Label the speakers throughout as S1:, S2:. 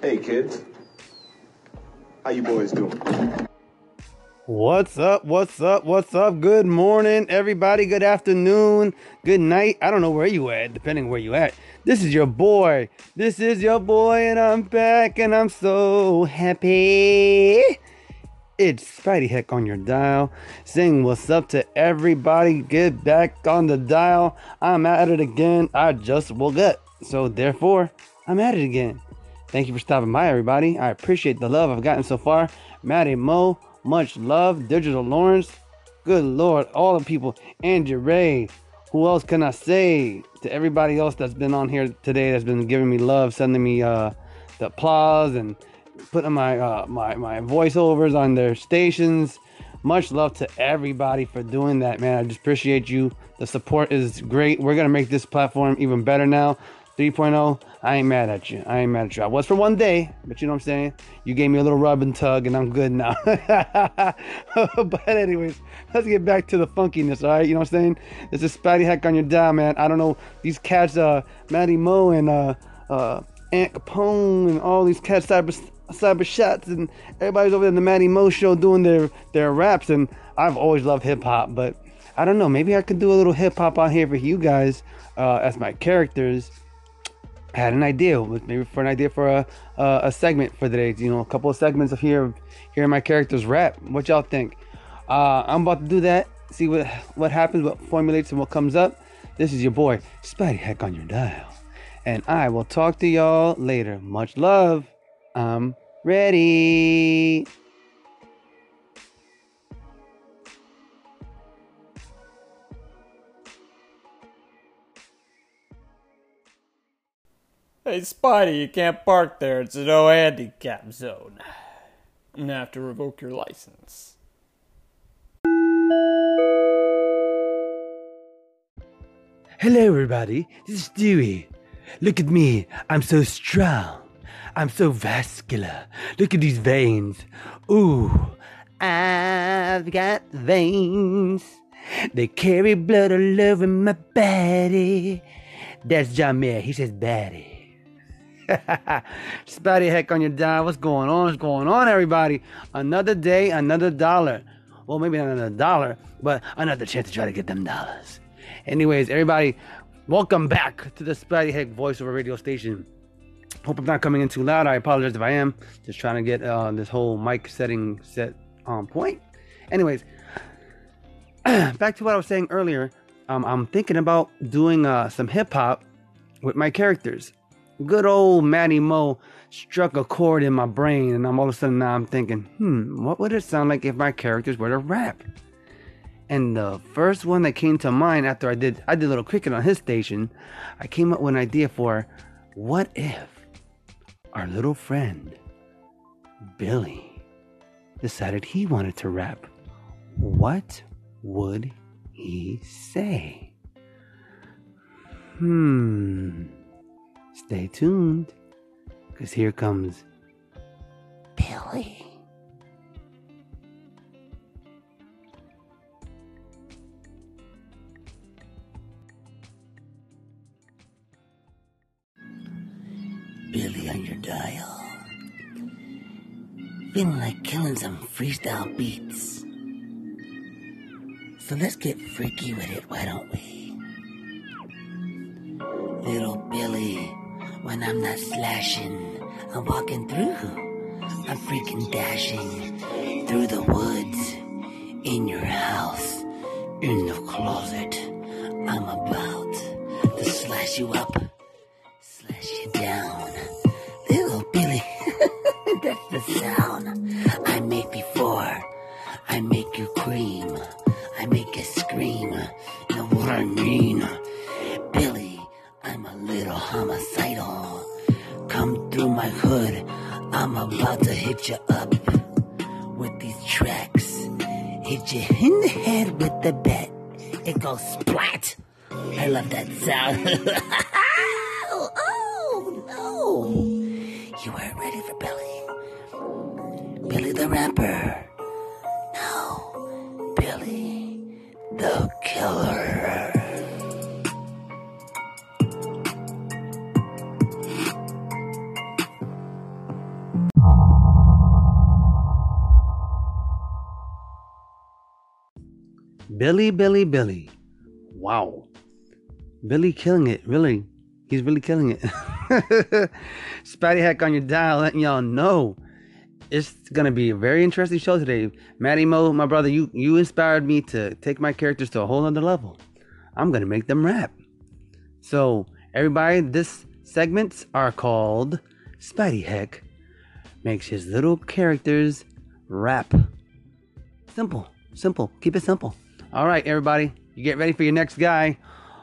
S1: Hey kids, how you boys doing?
S2: What's up? What's up? What's up? Good morning, everybody. Good afternoon. Good night. I don't know where you at, depending where you at. This is your boy. This is your boy, and I'm back, and I'm so happy. It's Spidey Heck on your dial, saying what's up to everybody. Get back on the dial. I'm at it again. I just woke up, so therefore, I'm at it again. Thank you for stopping by, everybody. I appreciate the love I've gotten so far. Maddie Mo, much love. Digital Lawrence, good lord, all the people. Angie Ray, who else can I say? To everybody else that's been on here today, that's been giving me love, sending me uh, the applause and putting my uh, my my voiceovers on their stations. Much love to everybody for doing that, man. I just appreciate you. The support is great. We're gonna make this platform even better now. 3.0, I ain't mad at you. I ain't mad at you. I was for one day, but you know what I'm saying? You gave me a little rub and tug, and I'm good now. but, anyways, let's get back to the funkiness, all right? You know what I'm saying? This is Spatty Heck on your dial, man. I don't know. These cats, uh, Maddie Mo and uh, uh, Aunt Capone, and all these cats, cyber, cyber shots, and everybody's over there in the Maddie Mo show doing their, their raps, and I've always loved hip hop, but I don't know. Maybe I could do a little hip hop on here for you guys uh, as my characters Had an idea, maybe for an idea for a, a, a segment for today. You know, a couple of segments of here, hearing my characters rap. What y'all think? Uh, I'm about to do that. See what what happens, what formulates, and what comes up. This is your boy Spidey Heck on your dial, and I will talk to y'all later. Much love. I'm ready.
S3: Hey, Spidey, you can't park there. It's a no handicap zone. I'm gonna have to revoke your license.
S2: Hello, everybody. This is Dewey. Look at me. I'm so strong. I'm so vascular. Look at these veins. Ooh, I've got veins. They carry blood all over my body. That's John Mayer. He says body. Spatty heck on your dial. What's going on? What's going on, everybody? Another day, another dollar. Well, maybe not another dollar, but another chance to try to get them dollars. Anyways, everybody, welcome back to the Spatty Heck voiceover radio station. Hope I'm not coming in too loud. I apologize if I am. Just trying to get uh, this whole mic setting set on point. Anyways, back to what I was saying earlier. Um, I'm thinking about doing uh, some hip hop with my characters good old Matty Mo struck a chord in my brain, and I'm all of a sudden now I'm thinking, hmm, what would it sound like if my characters were to rap? And the first one that came to mind after I did I did a little cricket on his station, I came up with an idea for what if our little friend Billy decided he wanted to rap? What would he say? Hmm. Stay tuned, because here comes Billy.
S4: Billy on your dial. Feeling like killing some freestyle beats. So let's get freaky with it, why don't we? Little Billy, when I'm not slashing, I'm walking through. I'm freaking dashing through the woods, in your house, in the closet. I'm about to slash you up, slash you down. Little Billy, that's the sound I make before I make you cream. My hood, I'm about to hit you up with these tracks. Hit you in the head with the bat. It goes splat. I love that sound. oh, no. You weren't ready for Billy. Billy the rapper. No. Billy the killer.
S2: Billy, Billy, Billy. Wow. Billy killing it. Really. He's really killing it. Spatty Hack on your dial, letting y'all know. It's gonna be a very interesting show today. Matty Mo, my brother, you you inspired me to take my characters to a whole other level. I'm gonna make them rap. So everybody, this segments are called Spatty Heck makes his little characters rap. Simple, simple. Keep it simple. All right, everybody, you get ready for your next guy.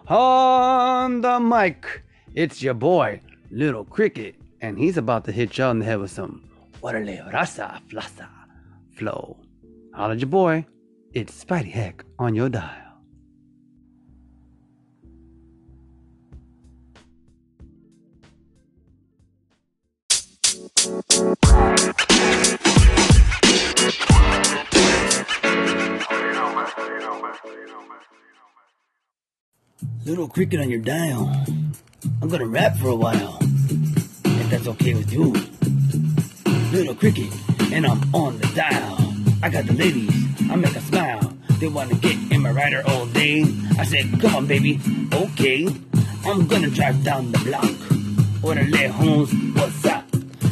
S2: On the mic, it's your boy, Little Cricket, and he's about to hit y'all in the head with some Waterloo Rasa Flasa flow. Holla your boy, it's Spidey Heck on your dial. Little cricket on your dial. I'm gonna rap for a while. If that's okay with you. Little cricket, and I'm on the dial. I got the ladies, I make a smile. They wanna get in my rider all day. I said, come on, baby, okay. I'm gonna drive down the block. Order let Holmes, what's up?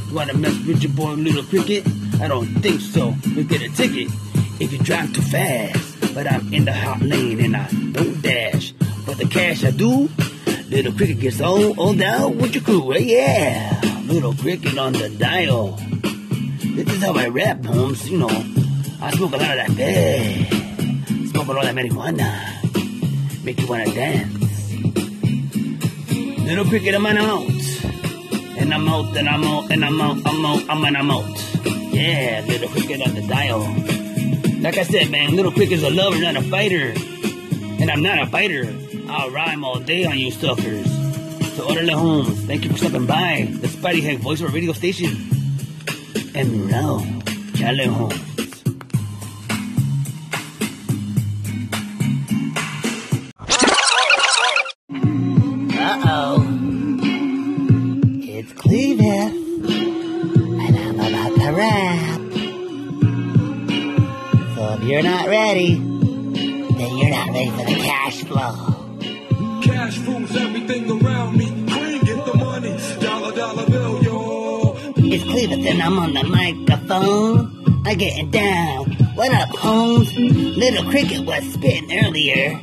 S2: You wanna mess with your boy, Little Cricket? I don't think so. You'll get a ticket if you drive too fast. But I'm in the hot lane and I don't dash. For the cash I do, Little Cricket gets all, all down with your crew. Hey, yeah, Little Cricket on the dial. This is how I rap, Holmes. You know, I smoke a lot of that bed. Smoke a lot of marijuana. Make you wanna dance. Little Cricket, I'm out. And I'm out, and I'm out, and I'm out, I'm out, I'm and I'm out. Yeah, Little Cricket on the dial. Like I said, man, Little Cricket's a lover, not a fighter. And I'm not a fighter. I'll rhyme all day on you suckers. So Orderly Holmes, thank you for stopping by the Spidey Heck voiceover radio station. And now, Charlie Holmes.
S4: It's Clevis and I'm on the microphone. I getting down. What up, Holmes? Little Cricket was spitting earlier.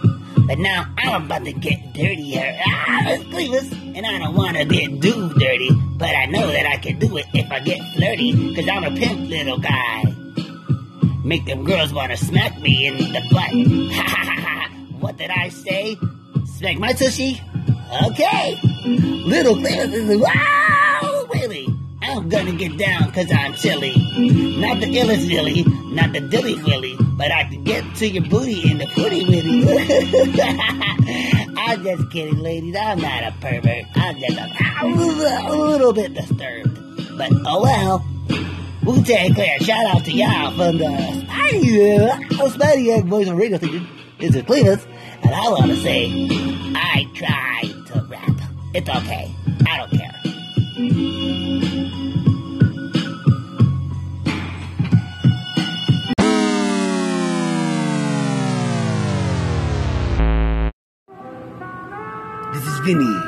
S4: But now I'm about to get dirtier. Ah, it's Clevis, and I don't want to get too dirty. But I know that I can do it if I get flirty. Cause I'm a pimp little guy. Make them girls wanna smack me in the butt. Ha ha ha ha. What did I say? Smack my tushy? Okay. Little Clevis is wow, really. I'm gonna get down cause I'm chilly. Not the illest dilly, not the dilly willy, but I can get to your booty in the footy witty. I'm just kidding, ladies. I'm not a pervert. I'm just a, a little bit disturbed. But oh well. Wu Tang Clan, shout out to y'all from the uh, Spidey Egg Boys and Radio Station. It's the Cletus, and I want to say, I tried to rap. It's okay. I don't care.
S2: Vinny.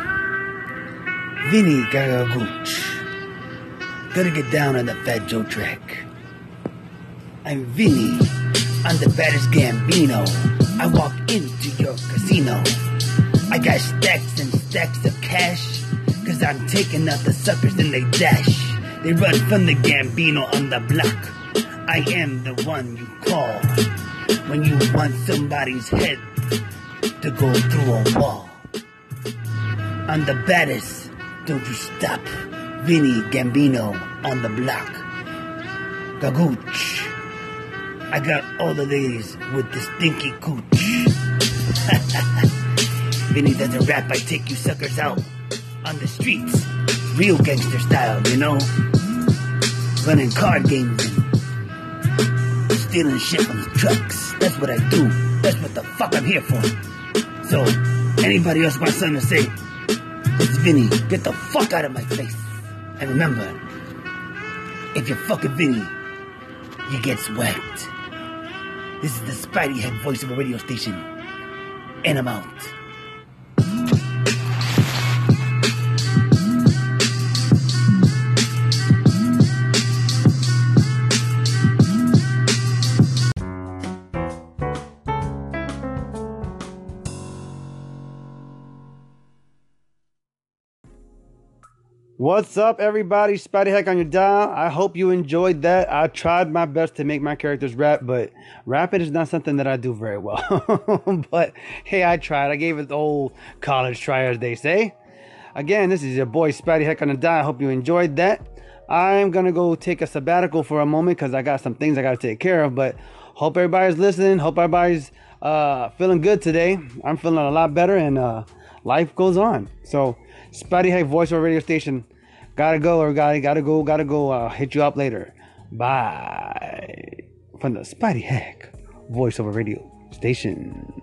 S2: Vinny Garagooch. Gotta get down on the Fat Joe track. I'm Vinny. I'm the baddest Gambino. I walk into your casino. I got stacks and stacks of cash. Cause I'm taking out the suckers and they dash. They run from the Gambino on the block. I am the one you call when you want somebody's head to go through a wall. I'm the baddest. Don't you stop. Vinny Gambino on the block. Gagooch. I got all the ladies with the stinky cooch. Vinny doesn't rap, I take you suckers out on the streets. Real gangster style, you know? Running card games and stealing shit from the trucks. That's what I do. That's what the fuck I'm here for. So, anybody else want something to say? It's Vinny. Get the fuck out of my face. And remember, if you're fucking Vinny, you get swept.
S4: This is the Spidey Head a radio station. And I'm out.
S2: What's up, everybody? Spidey Heck on your dial. I hope you enjoyed that. I tried my best to make my characters rap, but rapping is not something that I do very well. but hey, I tried. I gave it the old college try, as they say. Again, this is your boy Spidey Heck on the dial. I hope you enjoyed that. I'm gonna go take a sabbatical for a moment because I got some things I gotta take care of. But hope everybody's listening. Hope everybody's uh, feeling good today. I'm feeling a lot better, and uh, life goes on. So, Spidey Heck voiceover radio station. Gotta go, or gotta go, gotta go. I'll hit you up later. Bye. From the Spidey Heck voiceover radio station.